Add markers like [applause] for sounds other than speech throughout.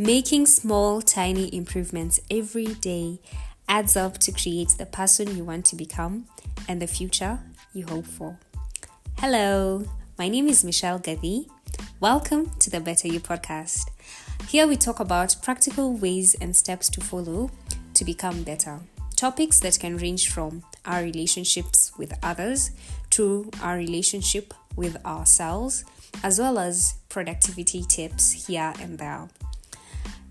Making small, tiny improvements every day adds up to create the person you want to become and the future you hope for. Hello, my name is Michelle Gadi. Welcome to the Better You podcast. Here we talk about practical ways and steps to follow to become better. Topics that can range from our relationships with others to our relationship with ourselves, as well as productivity tips here and there.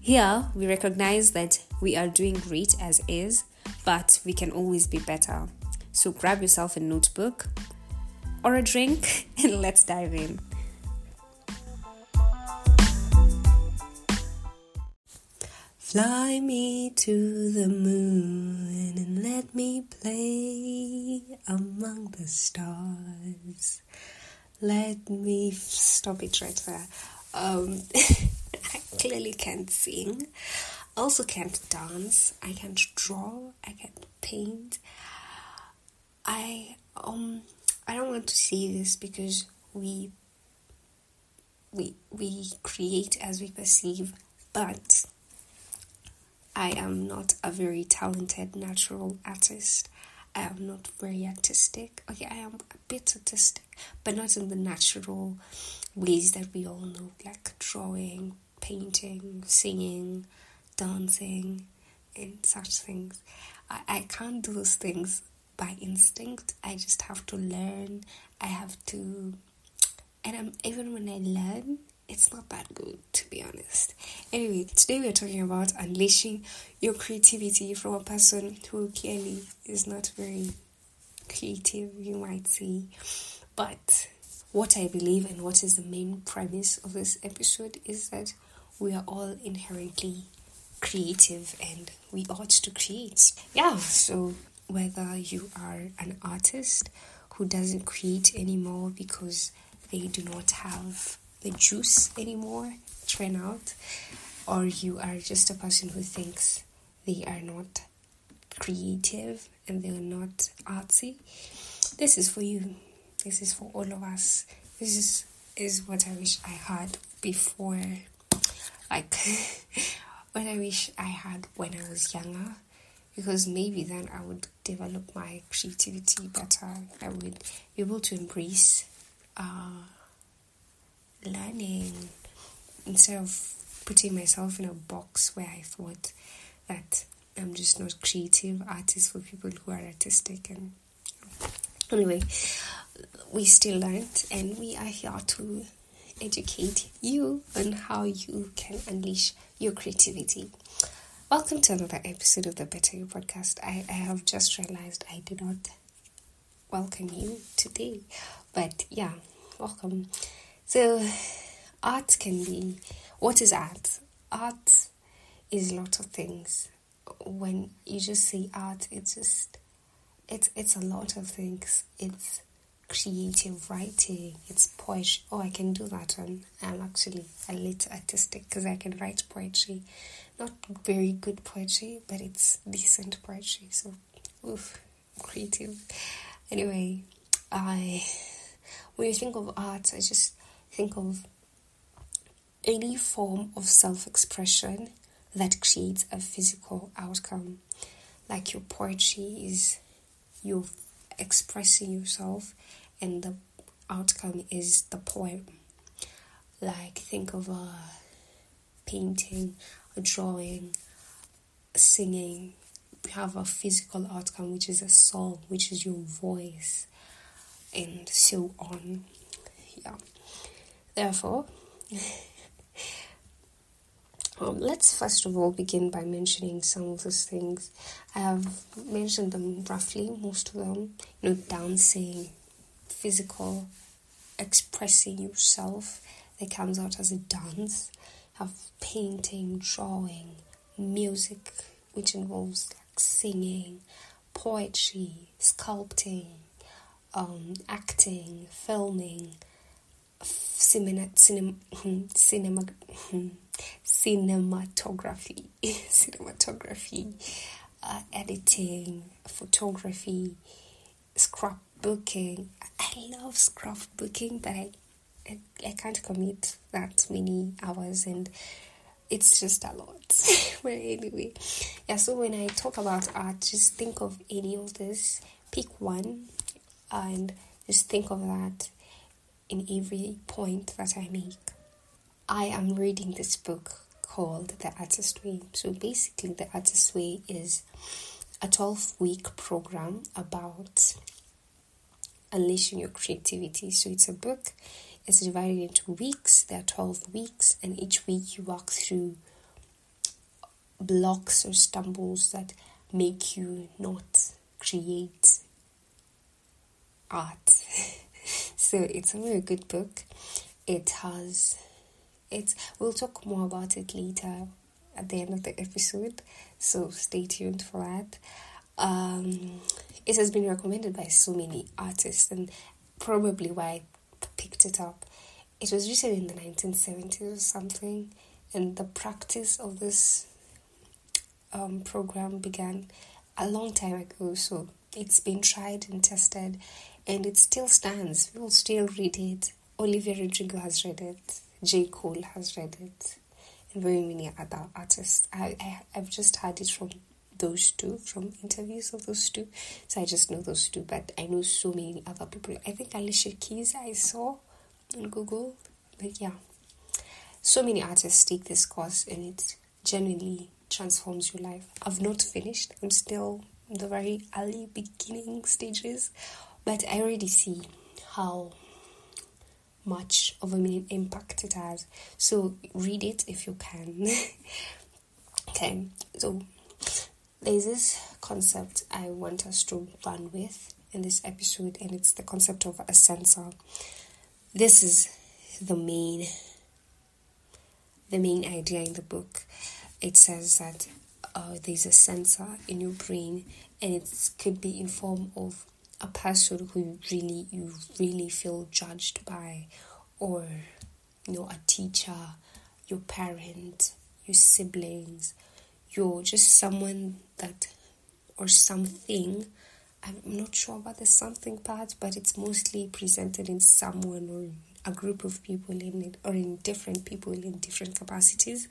Here, we recognize that we are doing great as is, but we can always be better. So grab yourself a notebook or a drink [laughs] and let's dive in. Fly me to the moon and let me play among the stars. Let me stop it right there. Um, [laughs] I clearly can't sing. Also can't dance. I can't draw. I can't paint. I um I don't want to say this because we we we create as we perceive, but I am not a very talented natural artist. I am not very artistic. Okay, I am a bit artistic, but not in the natural ways that we all know, like drawing, painting, singing, dancing, and such things. I, I can't do those things by instinct. I just have to learn. I have to, and I'm, even when I learn, it's not that good to be honest. Anyway, today we are talking about unleashing your creativity from a person who clearly is not very creative, you might say. But what I believe and what is the main premise of this episode is that we are all inherently creative and we ought to create. Yeah, so whether you are an artist who doesn't create anymore because they do not have the juice anymore turn out or you are just a person who thinks they are not creative and they are not artsy. This is for you. This is for all of us. This is is what i wish i had before. Like [laughs] what i wish i had when i was younger. Because maybe then i would develop my creativity better. I would be able to embrace uh, learning instead of putting myself in a box where I thought that I'm just not creative artist for people who are artistic and anyway we still learned and we are here to educate you on how you can unleash your creativity. Welcome to another episode of the Better You podcast. I, I have just realized I did not welcome you today, but yeah, welcome. So, art can be what is art? Art is a lot of things. When you just say art, it's just it's it's a lot of things. It's creative writing, it's poetry. Oh, I can do that one. I'm actually a little artistic because I can write poetry. Not very good poetry, but it's decent poetry. So, oof, creative. Anyway, I when you think of art, I just think of any form of self expression that creates a physical outcome. Like your poetry is you expressing yourself, and the outcome is the poem. Like, think of a painting, a drawing, singing. You have a physical outcome, which is a song, which is your voice, and so on. Yeah. Therefore, um, let's first of all begin by mentioning some of those things. I have mentioned them roughly, most of them. You know, dancing, physical, expressing yourself that comes out as a dance. Have painting, drawing, music, which involves like singing, poetry, sculpting, um, acting, filming, cinema, cinema, cinema cinematography, cinematography, uh, editing, photography, scrapbooking. I love scrapbooking, but I, I, I can't commit that many hours and it's just a lot. [laughs] but anyway, yeah, so when I talk about art, just think of any of this, pick one, and just think of that in every point that I make. I am reading this book called The Artist Way. So basically, The Artist Way is a 12 week program about unleashing your creativity. So it's a book, it's divided into weeks. There are 12 weeks, and each week you walk through blocks or stumbles that make you not create art. [laughs] [laughs] so it's a very good book. It has it's we'll talk more about it later at the end of the episode, so stay tuned for that. Um, it has been recommended by so many artists, and probably why I picked it up. It was written in the 1970s or something, and the practice of this um, program began a long time ago. So it's been tried and tested, and it still stands. People still read it. Olivia Rodrigo has read it. J. Cole has read it, and very many other artists. I, I I've just heard it from those two, from interviews of those two. So I just know those two, but I know so many other people. I think Alicia Keys I saw on Google, but yeah, so many artists take this course, and it genuinely transforms your life. I've not finished. I'm still in the very early beginning stages, but I already see how much of a impact it has. So read it if you can. [laughs] okay, so there's this concept I want us to run with in this episode, and it's the concept of a censor. This is the main the main idea in the book. It says that uh, there's a censor in your brain, and it could be in form of a person who really you really feel judged by or you know a teacher your parent your siblings you're just someone that or something i'm not sure about the something part but it's mostly presented in someone or a group of people in it or in different people in different capacities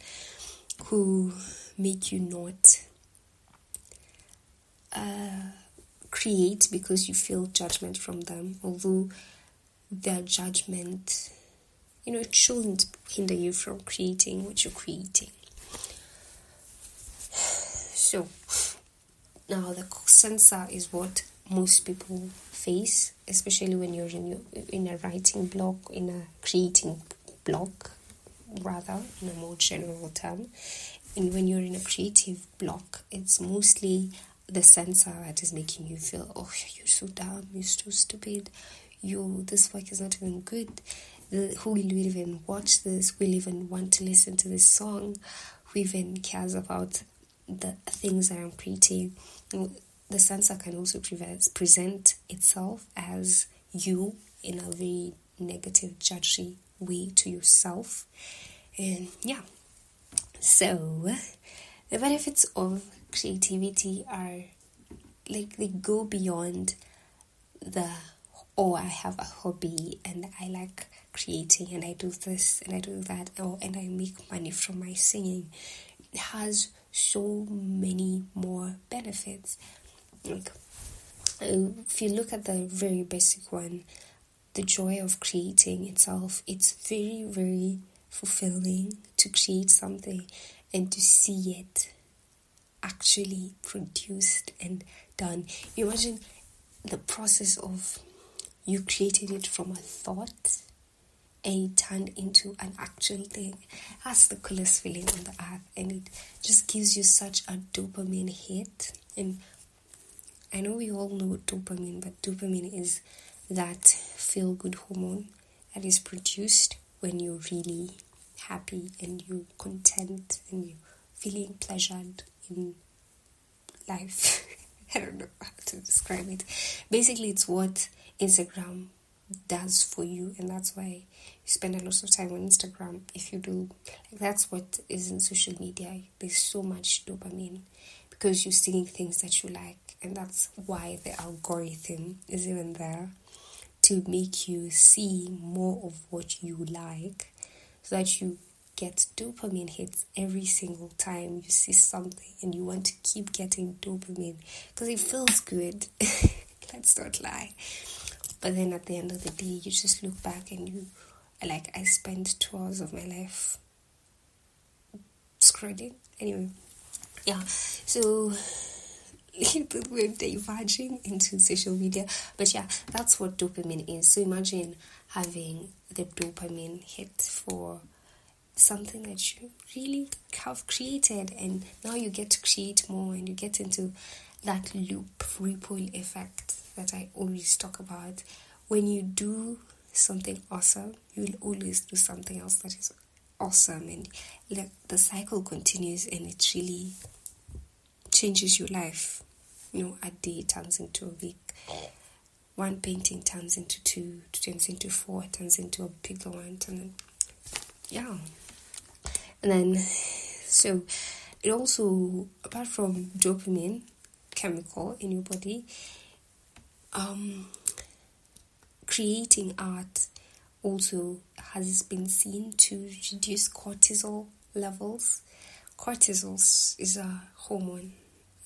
who make you not uh, create because you feel judgment from them, although their judgment, you know, it shouldn't hinder you from creating what you're creating. [sighs] So, now the censor is what most people face, especially when you're in your, in a writing block, in a creating block, rather in a more general term. And when you're in a creative block, it's mostly the censor that is making you feel, oh, you're so dumb, you're so stupid, you, this work is not even good. The, who will even watch this? Will even want to listen to this song? Who even cares about the things that I'm creating? The censor can also present itself as you in a very negative, judgy way to yourself. And yeah, so the benefits of creativity are like they go beyond the oh I have a hobby and I like creating and I do this and I do that oh and I make money from my singing it has so many more benefits. Like uh, if you look at the very basic one the joy of creating itself it's very very fulfilling to create something and to see it actually produced and done. Imagine the process of you created it from a thought and it turned into an actual thing. That's the coolest feeling on the earth, and it just gives you such a dopamine hit. And I know we all know dopamine, but dopamine is that feel good hormone that is produced when you're really happy and you're content and you're feeling pleasured in life. [laughs] I don't know how to describe it. Basically, it's what Instagram does for you, and that's why you spend a lot of time on Instagram. If you do, like that's what is in social media. There's so much dopamine because you're seeing things that you like, and that's why the algorithm is even there to make you see more of what you like, so that you get dopamine hits every single time you see something and you want to keep getting dopamine because it feels good. [laughs] Let's not lie. But then at the end of the day, you just look back and you, like, I spent two hours of my life scrolling. Anyway, yeah. So [laughs] we're diverging into social media, but yeah, that's what dopamine is. So imagine having the dopamine hit for something that you really have created, and now you get to create more, and you get into that loop ripple effect that I always talk about. When you do something awesome, you will always do something else that is awesome, and like the cycle continues, and it really changes your life. You know, a day turns into a week. One painting turns into two, turns into four, turns into a bigger one, and yeah. And then, so it also, apart from dopamine chemical in your body, um, creating art also has been seen to reduce cortisol levels. Cortisol is a hormone.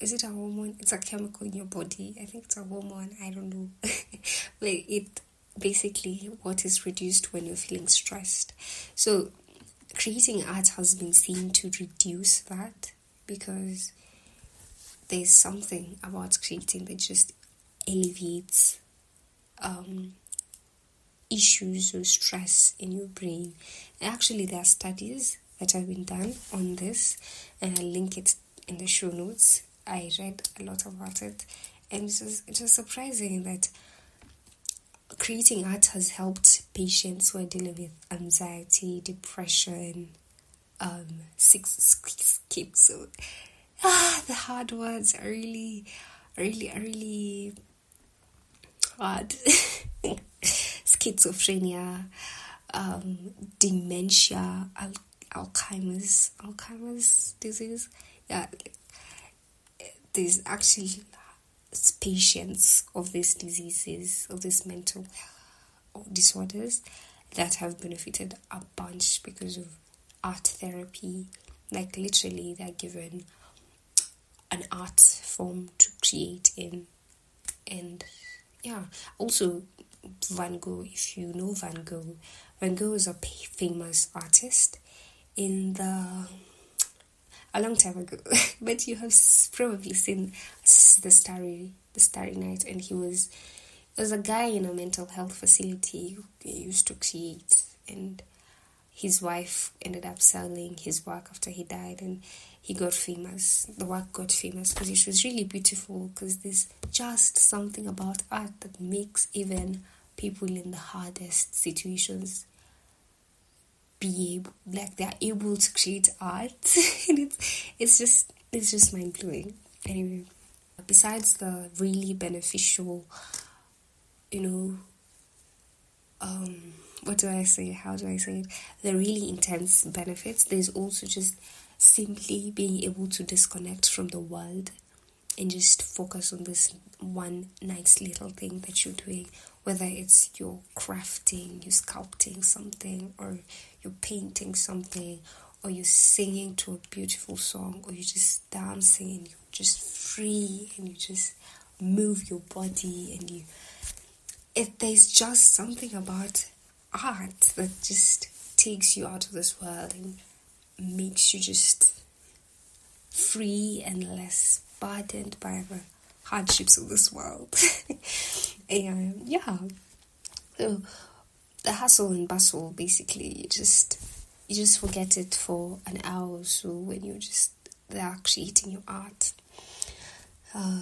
Is it a hormone? It's a chemical in your body. I think it's a hormone. I don't know. [laughs] but it basically what is reduced when you're feeling stressed. So creating art has been seen to reduce that because there's something about creating that just alleviates um, issues or stress in your brain. Actually, there are studies that have been done on this, and I'll link it in the show notes. I read a lot about it, and it was, it was surprising that creating art has helped patients who are dealing with anxiety, depression, um, schizo. Ah, the hard words are really, really, really hard. [laughs] Schizophrenia, um, dementia, al- Alzheimer's, Alzheimer's disease. Yeah, there's actually patients of these diseases, of these mental disorders that have benefited a bunch because of art therapy. Like literally, they're given an art form to create in, and yeah. Also, Van Gogh. If you know Van Gogh, Van Gogh is a famous artist in the a long time ago, [laughs] but you have probably seen the Starry the Starry Night, and he was was a guy in a mental health facility who used to create, and his wife ended up selling his work after he died, and he got famous. The work got famous because it was really beautiful. Because there's just something about art that makes even people in the hardest situations be able like they're able to create art. [laughs] And it's it's just it's just mind blowing anyway besides the really beneficial you know um what do i say? How do i say it? The really intense benefits there's also just simply being able to disconnect from the world and just focus on this one nice little thing that you're doing whether it's you're crafting, you're sculpting something, or you're painting something, or you're singing to a beautiful song, or you're just dancing and you're just free and you just move your body and you. If there's just something about art that just takes you out of this world and makes you just free and less burdened by the hardships of this world. [laughs] and yeah, so the hustle and bustle basically you just you just forget it for an hour or so when you're just they're actually eating your art. Uh,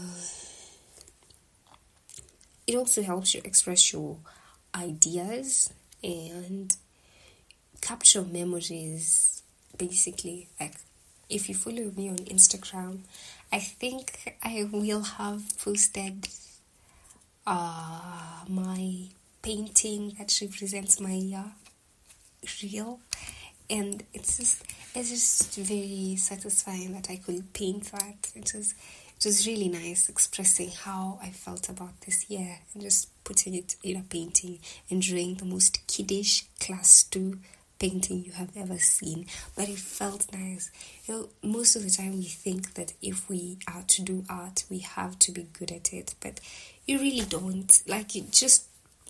it also helps you express your ideas and capture memories basically like if you follow me on Instagram, I think I will have posted uh, my painting that represents my uh, reel, and it's just it's just very satisfying that I could paint that. It was it was really nice expressing how I felt about this year and just putting it in a painting and drawing the most kiddish class two painting you have ever seen, but it felt nice. You know, most of the time we think that if we are to do art, we have to be good at it, but you really don't. Like, you just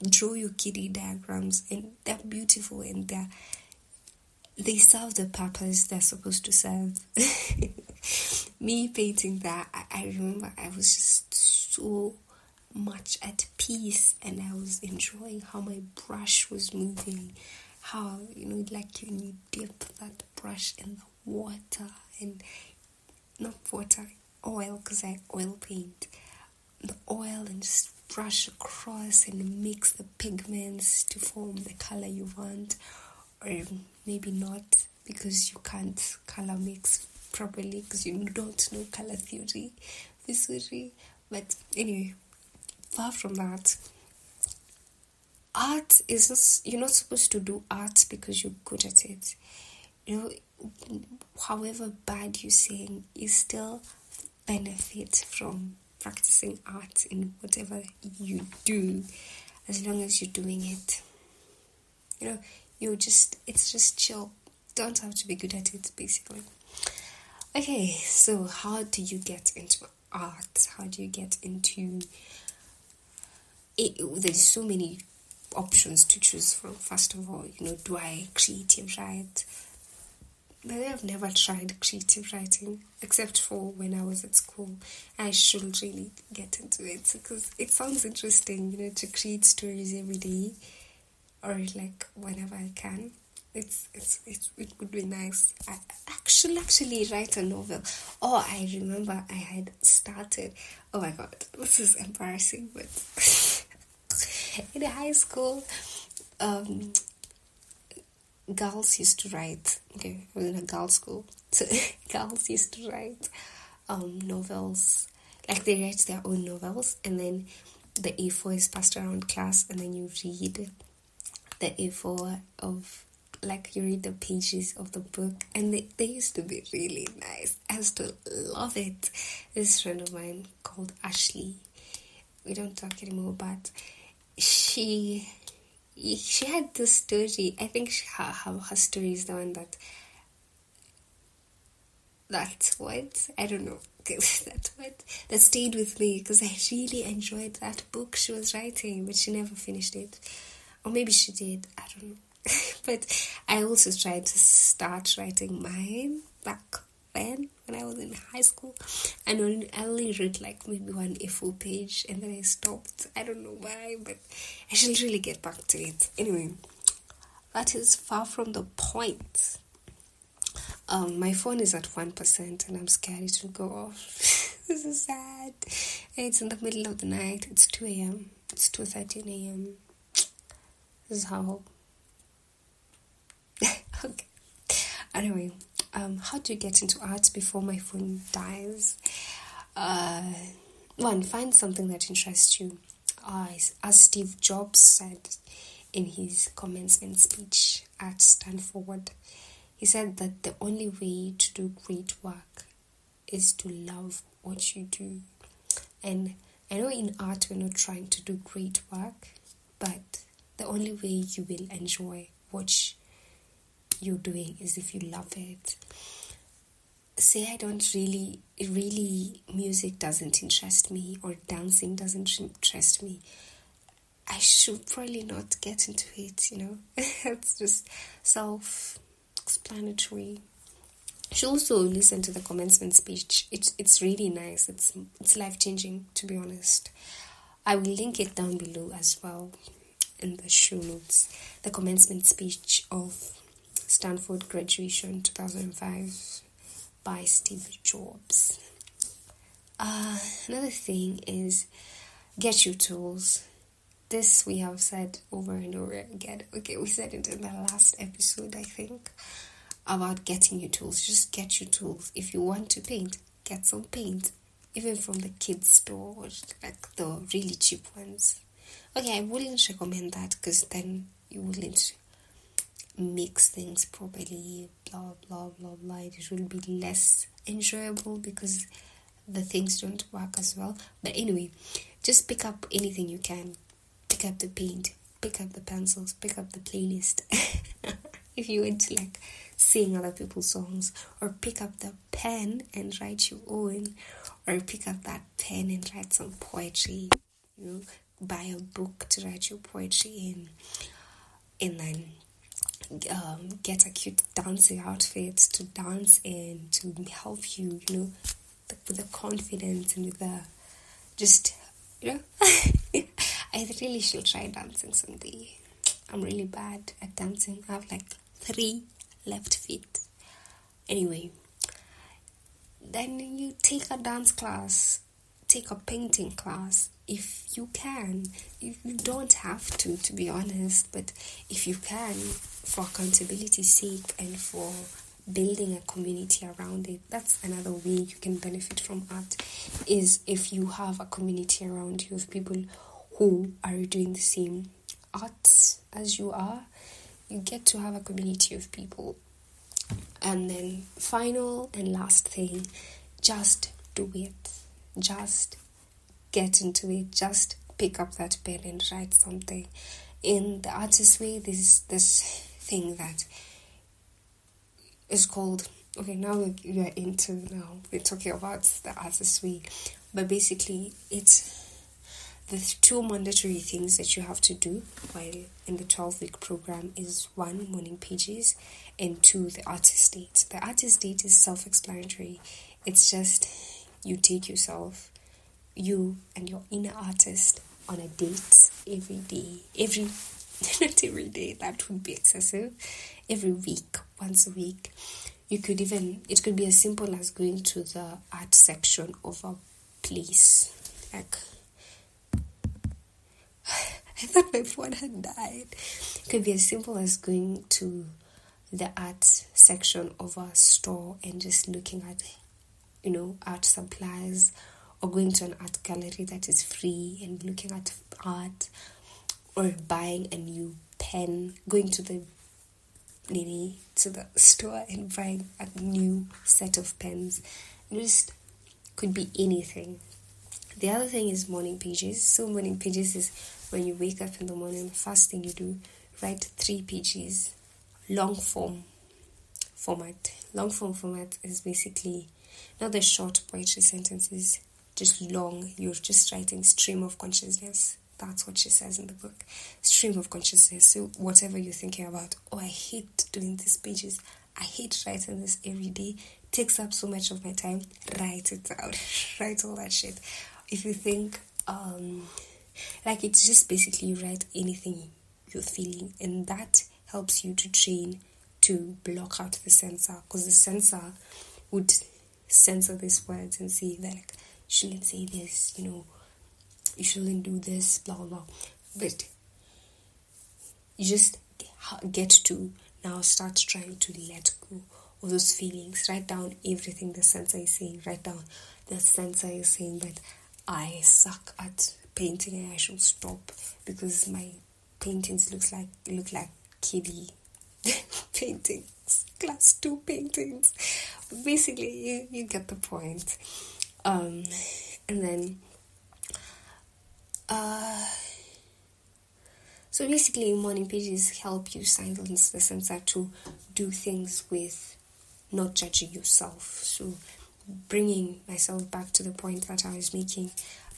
draw your kitty diagrams, and they're beautiful and they're they serve the purpose they're supposed to serve. [laughs] Me painting that, I, I remember I was just so much at peace and I was enjoying how my brush was moving. How, you know, like you dip that brush in the water and not water, oil, because I oil paint. The oil and just brush across and mix the pigments to form the color you want, or maybe not because you can't color mix properly because you don't know color theory, theory. But anyway, far from that, art is not, you're not supposed to do art because you're good at it. You know, however bad you sing, you still benefit from practicing art in whatever you do as long as you're doing it. You know, you're just, it's just chill. Don't have to be good at it, basically. Okay, so how do you get into art? How do you get into it? There's so many options to choose from. First of all, you know, do I creative write? But I've never tried creative writing except for when I was at school. I should really get into it because it sounds interesting, you know, to create stories every day or like whenever I can. It's, it's, it's it would be nice. I actually actually write a novel. Oh, I remember I had started. Oh my god, this is embarrassing, but [laughs] [laughs] in high school, um, girls used to write. Okay, was in a girls' school, [laughs] so girls used to write um, novels. Like they write their own novels, and then the A4 is passed around class, and then you read the A4 of like you read the pages of the book and they, they used to be really nice. I used to love it. This friend of mine called Ashley. We don't talk anymore, but she she had this story. I think she, her, her her story is the one that that what I don't know. [laughs] that what that stayed with me because I really enjoyed that book she was writing, but she never finished it, or maybe she did. I don't know. [laughs] but I also tried to start writing mine back then when I was in high school. And only, I only wrote like maybe one A4 page and then I stopped. I don't know why, but I should really get back to it. Anyway, that is far from the point. Um, my phone is at 1% and I'm scared it will go off. [laughs] this is sad. It's in the middle of the night. It's 2 a.m. It's 2.13 a.m. This is how [laughs] okay. Anyway, um, how do you get into art before my phone dies? Uh, one, find something that interests you. Uh, as Steve Jobs said in his commencement speech at Stanford, he said that the only way to do great work is to love what you do. And I know in art we're not trying to do great work, but the only way you will enjoy what you're doing is if you love it. Say I don't really, really, music doesn't interest me or dancing doesn't interest me. I should probably not get into it, you know? [laughs] it's just self explanatory. You should also listen to the commencement speech. It's it's really nice. It's it's life changing to be honest. I will link it down below as well in the show notes. The commencement speech of Stanford graduation 2005 by Steve Jobs. Uh, another thing is get your tools. This we have said over and over again. Okay, we said it in the last episode, I think, about getting your tools. Just get your tools. If you want to paint, get some paint, even from the kids' store, like the really cheap ones. Okay, I wouldn't recommend that because then you wouldn't mix things properly, blah blah blah blah. It will be less enjoyable because the things don't work as well. But anyway, just pick up anything you can. Pick up the paint, pick up the pencils, pick up the playlist. [laughs] if you went to like sing other people's songs or pick up the pen and write your own or pick up that pen and write some poetry you know buy a book to write your poetry in and then um, get a cute dancing outfit to dance in to help you you know with the confidence and with the just you know [laughs] I really should try dancing someday. I'm really bad at dancing. I have like three left feet. Anyway, then you take a dance class, take a painting class if you can. You, you don't have to, to be honest, but if you can, for accountability's sake and for building a community around it. That's another way you can benefit from art is if you have a community around you of people who are doing the same arts as you are you get to have a community of people. And then final and last thing just do it. Just get into it. Just pick up that pen and write something. In the artist way there's this thing that is called okay now we're into now we're talking about the artist way but basically it's the two mandatory things that you have to do while in the 12 week program is one morning pages and two the artist date. The artist date is self-explanatory. It's just you take yourself you and your inner artist on a date every day every [laughs] not every day that would be excessive. Every week once a week. You could even it could be as simple as going to the art section of a place. Like [laughs] I thought my phone had died. It could be as simple as going to the art section of a store and just looking at, you know, art supplies, or going to an art gallery that is free and looking at art, or buying a new pen, going to the Nini to the store and buying a new set of pens. It just could be anything. The other thing is morning pages. So morning pages is when you wake up in the morning, the first thing you do, write three pages, long form format. Long form format is basically not the short poetry sentences, just long. You're just writing stream of consciousness. That's what she says in the book. Stream of consciousness. So whatever you're thinking about, oh, I hate doing these pages. I hate writing this every day. It takes up so much of my time. Write it out. [laughs] write all that shit. If you think um like it's just basically write anything you're feeling, and that helps you to train to block out the censor because the censor would censor these words and say that like, shouldn't say this, you know, you shouldn't do this, blah blah. But you just get to now start trying to let go of those feelings. Write down everything the censor is saying. Write down the censor is saying that I suck at painting and I should stop because my paintings looks like look like kiddie [laughs] paintings, class two paintings. Basically, you you get the point. Um, and then, uh, so basically, morning pages help you silence the censor to do things with not judging yourself. So, bringing myself back to the point that I was making,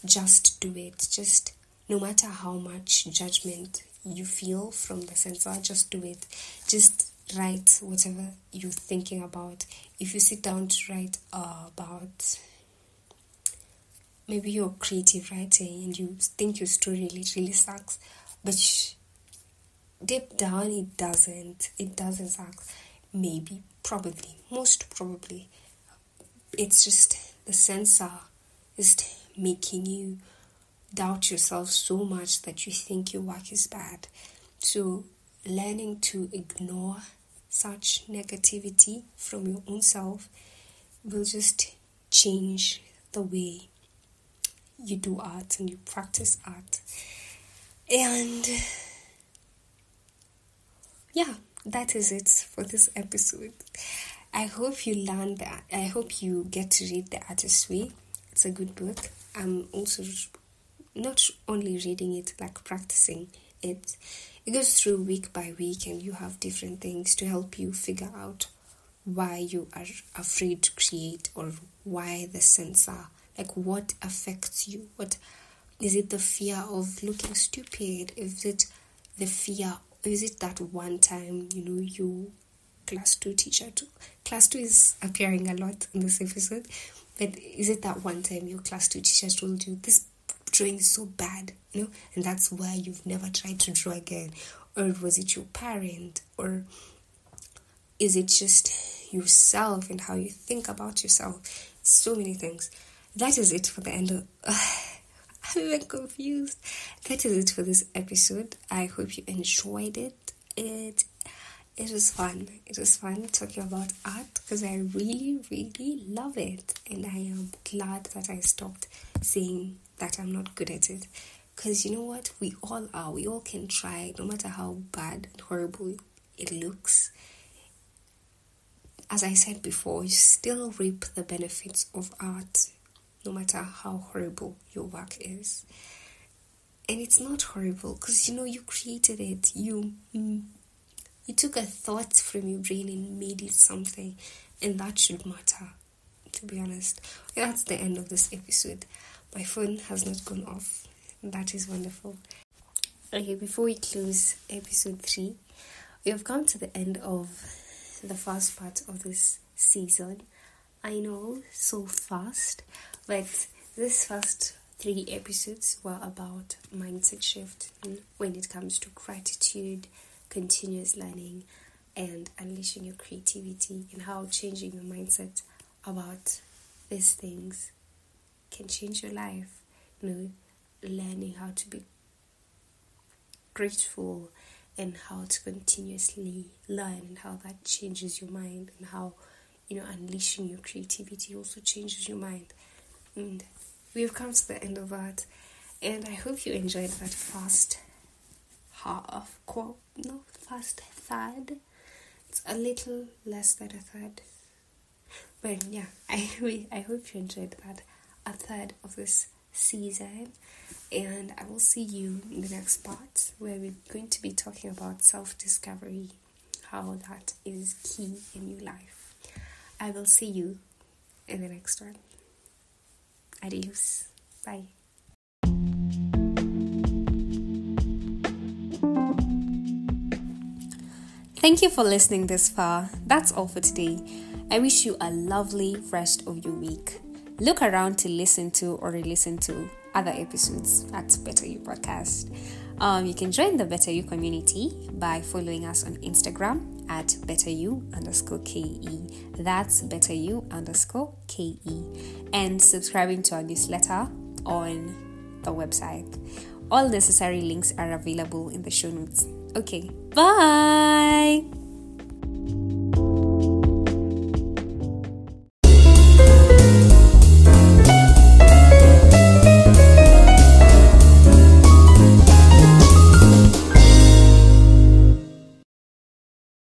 just do it. Just no matter how much judgment you feel from the censor, just do it. Just write whatever you're thinking about. If you sit down to write uh, about maybe you're creative writing and you think your story literally sucks, but deep down it doesn't. It doesn't suck. Maybe, probably, most probably. It's just the censor is making you doubt yourself so much that you think your work is bad. So, learning to ignore such negativity from your own self will just change the way you do art and you practice art. And yeah, that is it for this episode. I hope you learn that. I hope you get to read The Artist's Way. It's a good book. I'm also not only reading it, like practicing it it goes through week by week and you have different things to help you figure out why you are afraid to create or why the censor like what affects you? What is it the fear of looking stupid? Is it the fear is it that one time you know you class 2 teacher too class 2 is appearing a lot in this episode but is it that one time your class 2 teacher told you this drawing is so bad you know and that's why you've never tried to draw again? Or was it your parent? Or is it just yourself and how you think about yourself? So many things that is it for the end of [sighs] i'm even confused. That is it for this episode. I hope you enjoyed it. It it was fun. It was fun talking about art because i really really love it. And i am glad that i stopped saying that i'm not good at it. Because you know what? We all are. We all can try, no matter how bad and horrible it looks. As I said before, you still reap the benefits of art, no matter how horrible your work is. And it's not horrible because you know you created it. You mm, you took a thought from your brain and made it something, and that should matter. To be honest, that's the end of this episode. My phone has not gone off that is wonderful. Okay, before we close episode 3, we have come to the end of the first part of this season. I know, so fast, but this first three episodes were about mindset shift when it comes to gratitude, continuous learning, and unleashing your creativity, and how changing your mindset about these things can change your life. You know, learning how to be grateful and how to continuously learn and how that changes your mind and how you know unleashing your creativity also changes your mind and we've come to the end of that and i hope you enjoyed that first half quote no first third it's a little less than a third but yeah [laughs] i i hope you enjoyed that a third of this season. And I will see you in the next part where we're going to be talking about self discovery, how that is key in your life. I will see you in the next one. Adios. Bye. Thank you for listening this far. That's all for today. I wish you a lovely rest of your week. Look around to listen to or re listen to other episodes at Better You Podcast. Um, you can join the Better You community by following us on Instagram at Better You underscore KE. That's Better You underscore KE. And subscribing to our newsletter on the website. All necessary links are available in the show notes. Okay, bye.